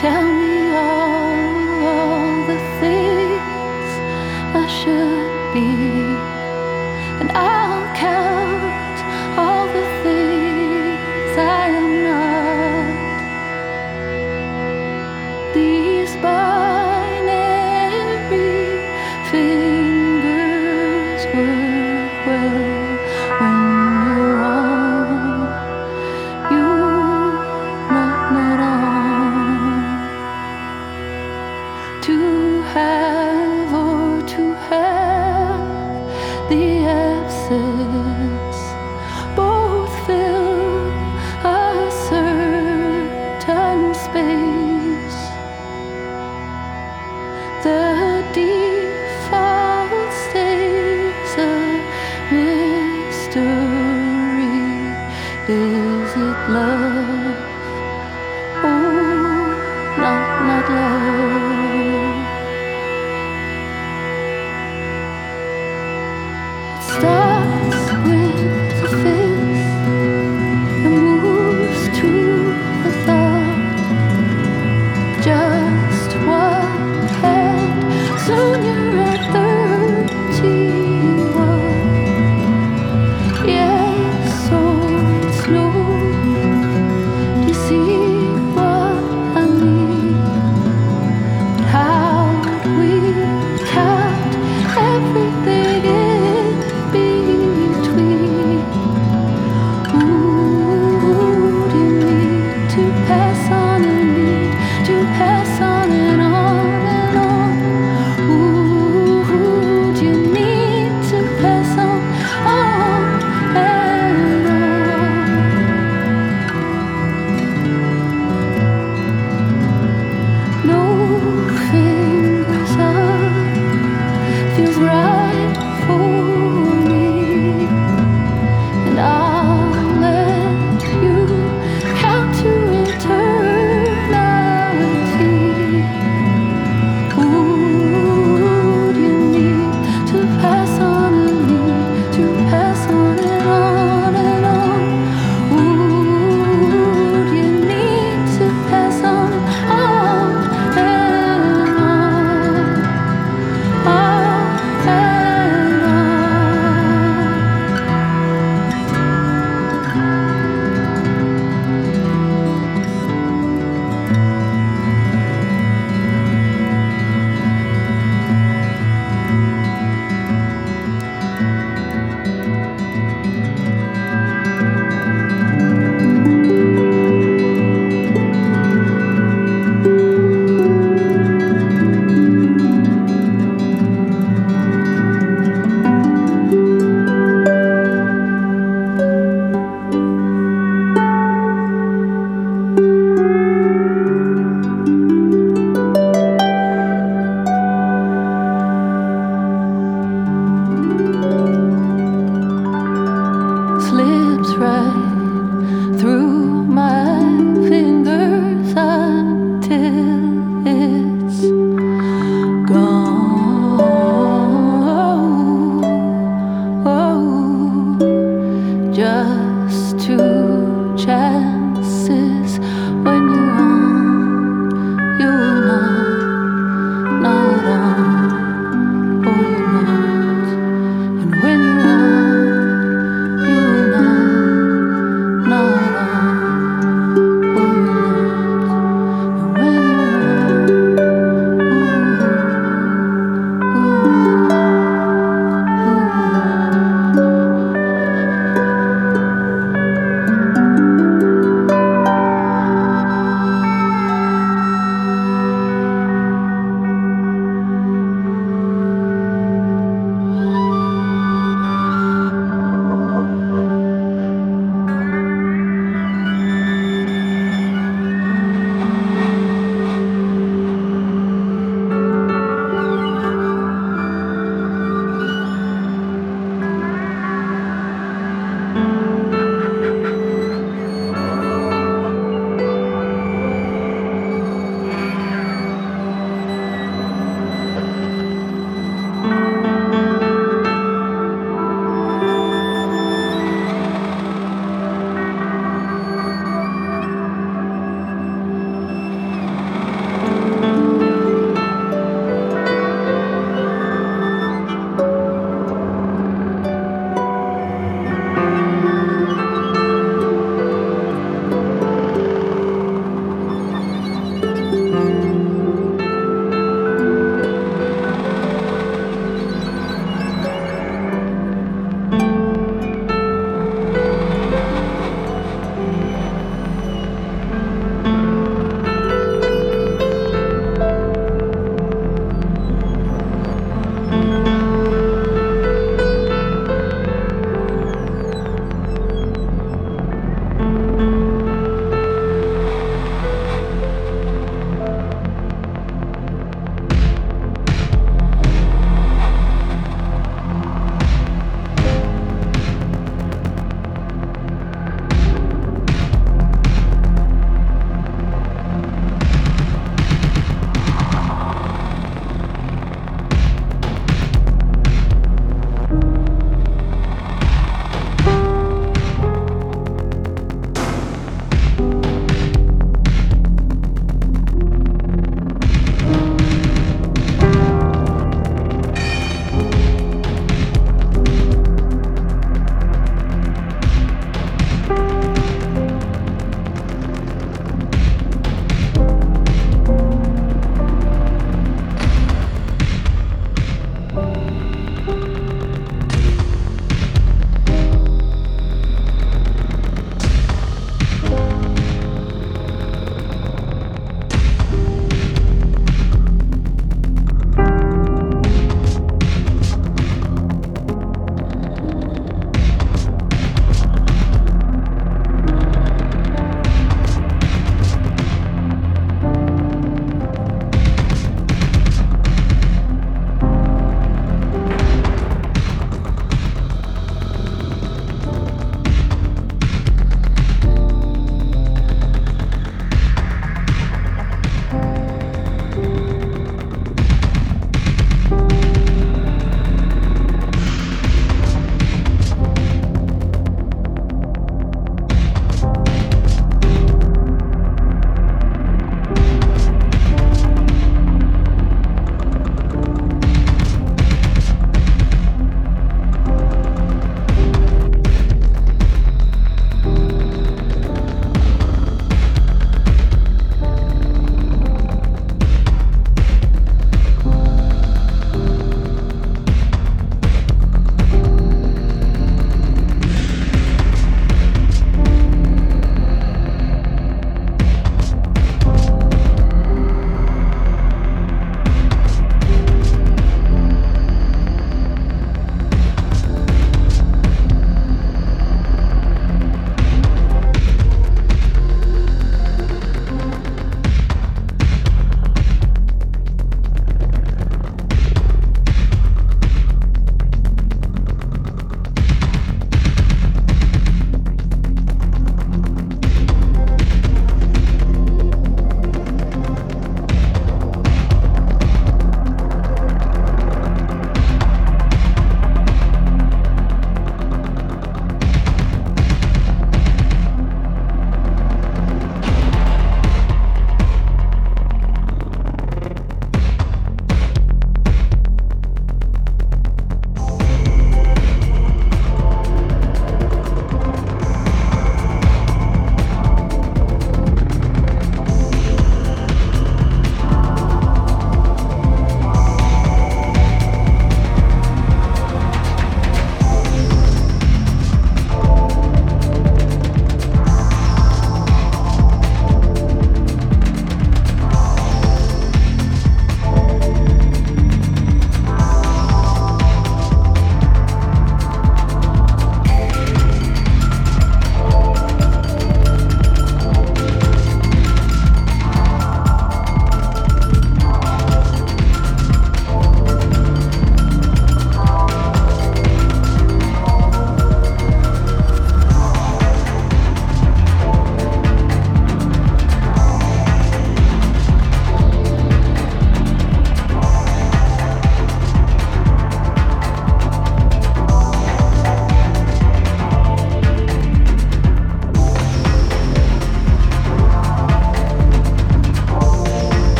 天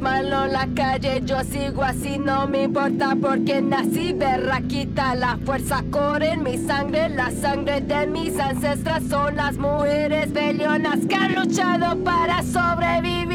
malos en la calle. Yo sigo así, no me importa porque nací berraquita. La fuerza corre en mi sangre, la sangre de mis ancestras son las mujeres bellonas que han luchado para sobrevivir.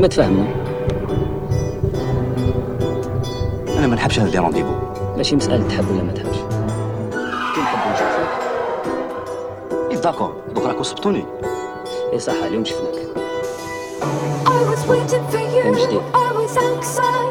ما تفهمنا أنا ما نحبش هذا لي رونديفو ماشي مسألة تحب ولا ما تحبش. كي نحب نشوفك اي داكور دوك راكو صبتوني اي صح اليوم شفناك. I was waiting for you, إيه، I was anxious.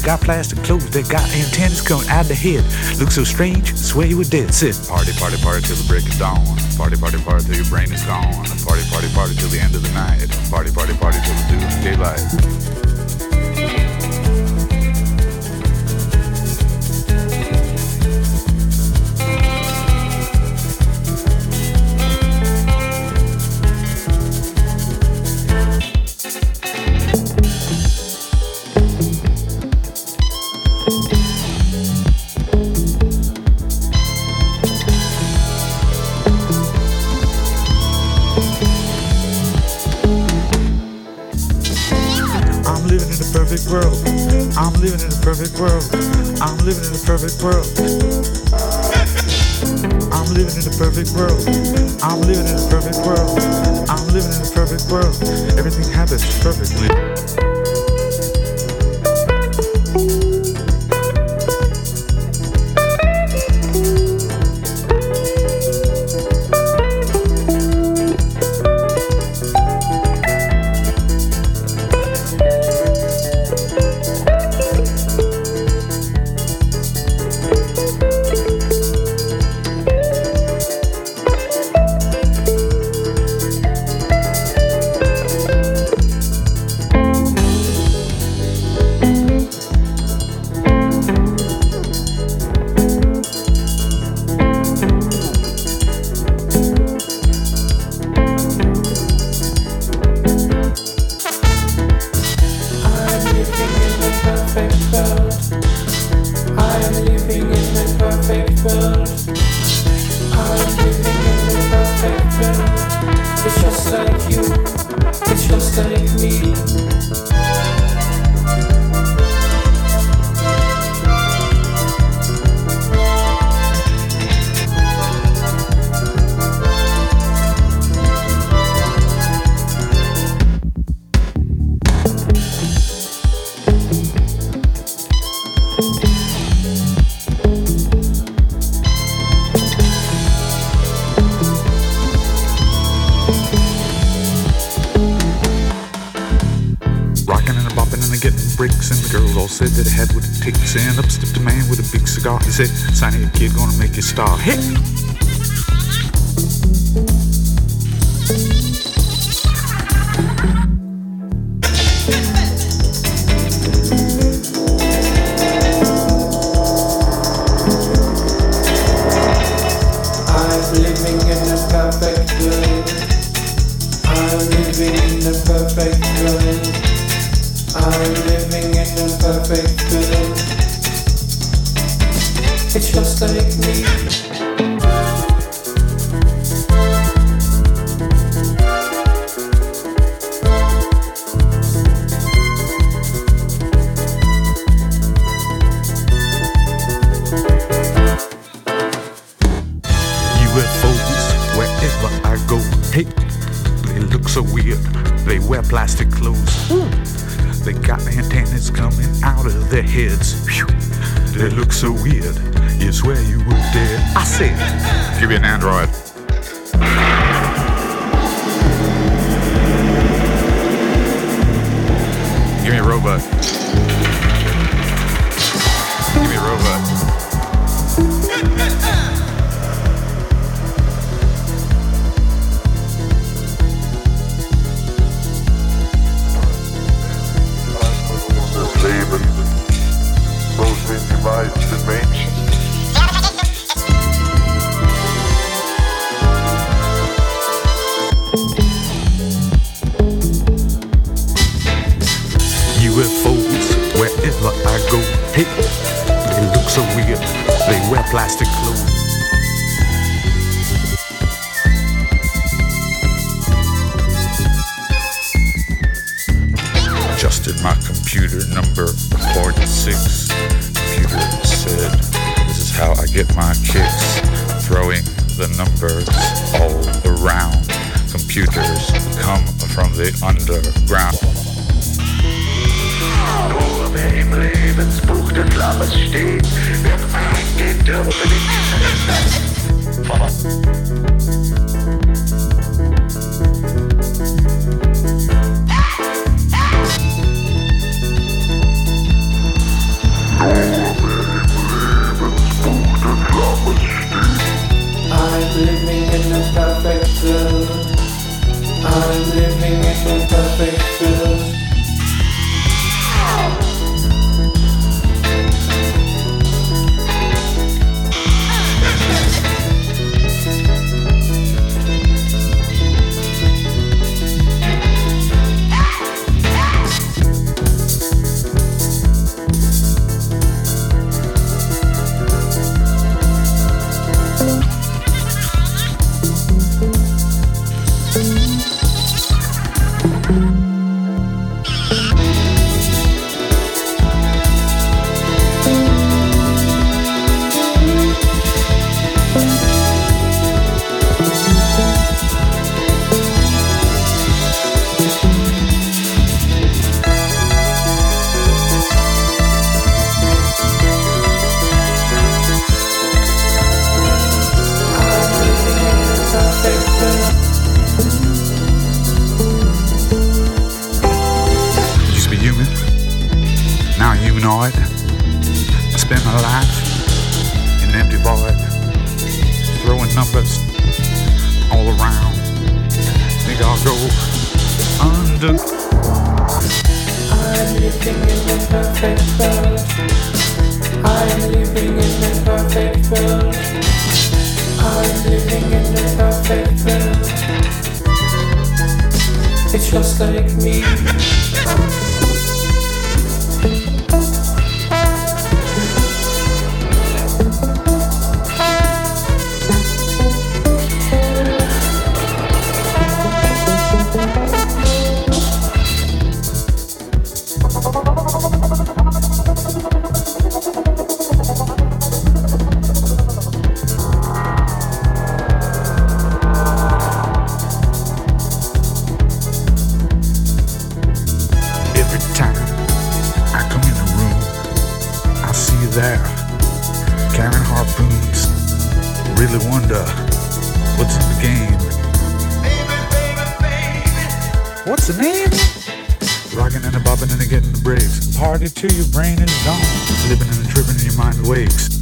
They got plastic clothes, they got antennas coming out the head. Look so strange, swear you were dead. Sit. Party, party, party till the break of dawn. Party, party, party till your brain is gone. Party, party, party till the end of the night. Party, party, party till the daylight. perfect world. I'm living in the perfect world. I'm living in the perfect world. I'm living in the perfect world. Everything happens perfectly. Star. Hey!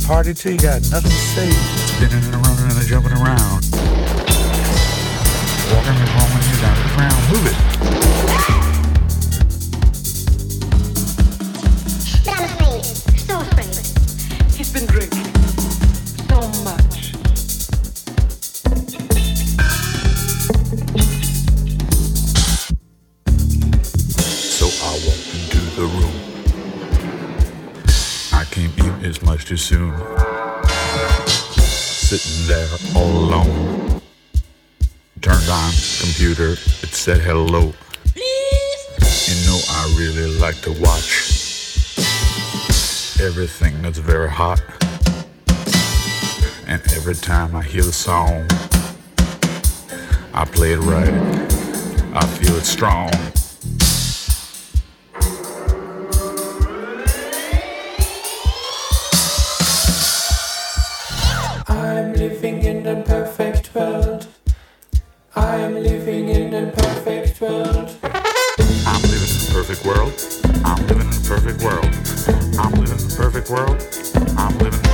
Party till you got nothing to say. Spinning and running and jumping around. Walking and and you're down to the ground. Move it. Soon. Sitting there all alone. Turned on computer, it said hello. You know I really like to watch everything that's very hot. And every time I hear the song, I play it right. I feel it strong. Perfect world. I'm living the perfect world. I'm living.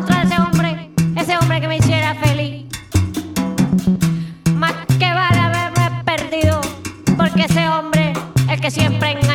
Encontrar ese hombre, ese hombre que me hiciera feliz. Más que vale haberme perdido, porque ese hombre, el que siempre engañaba.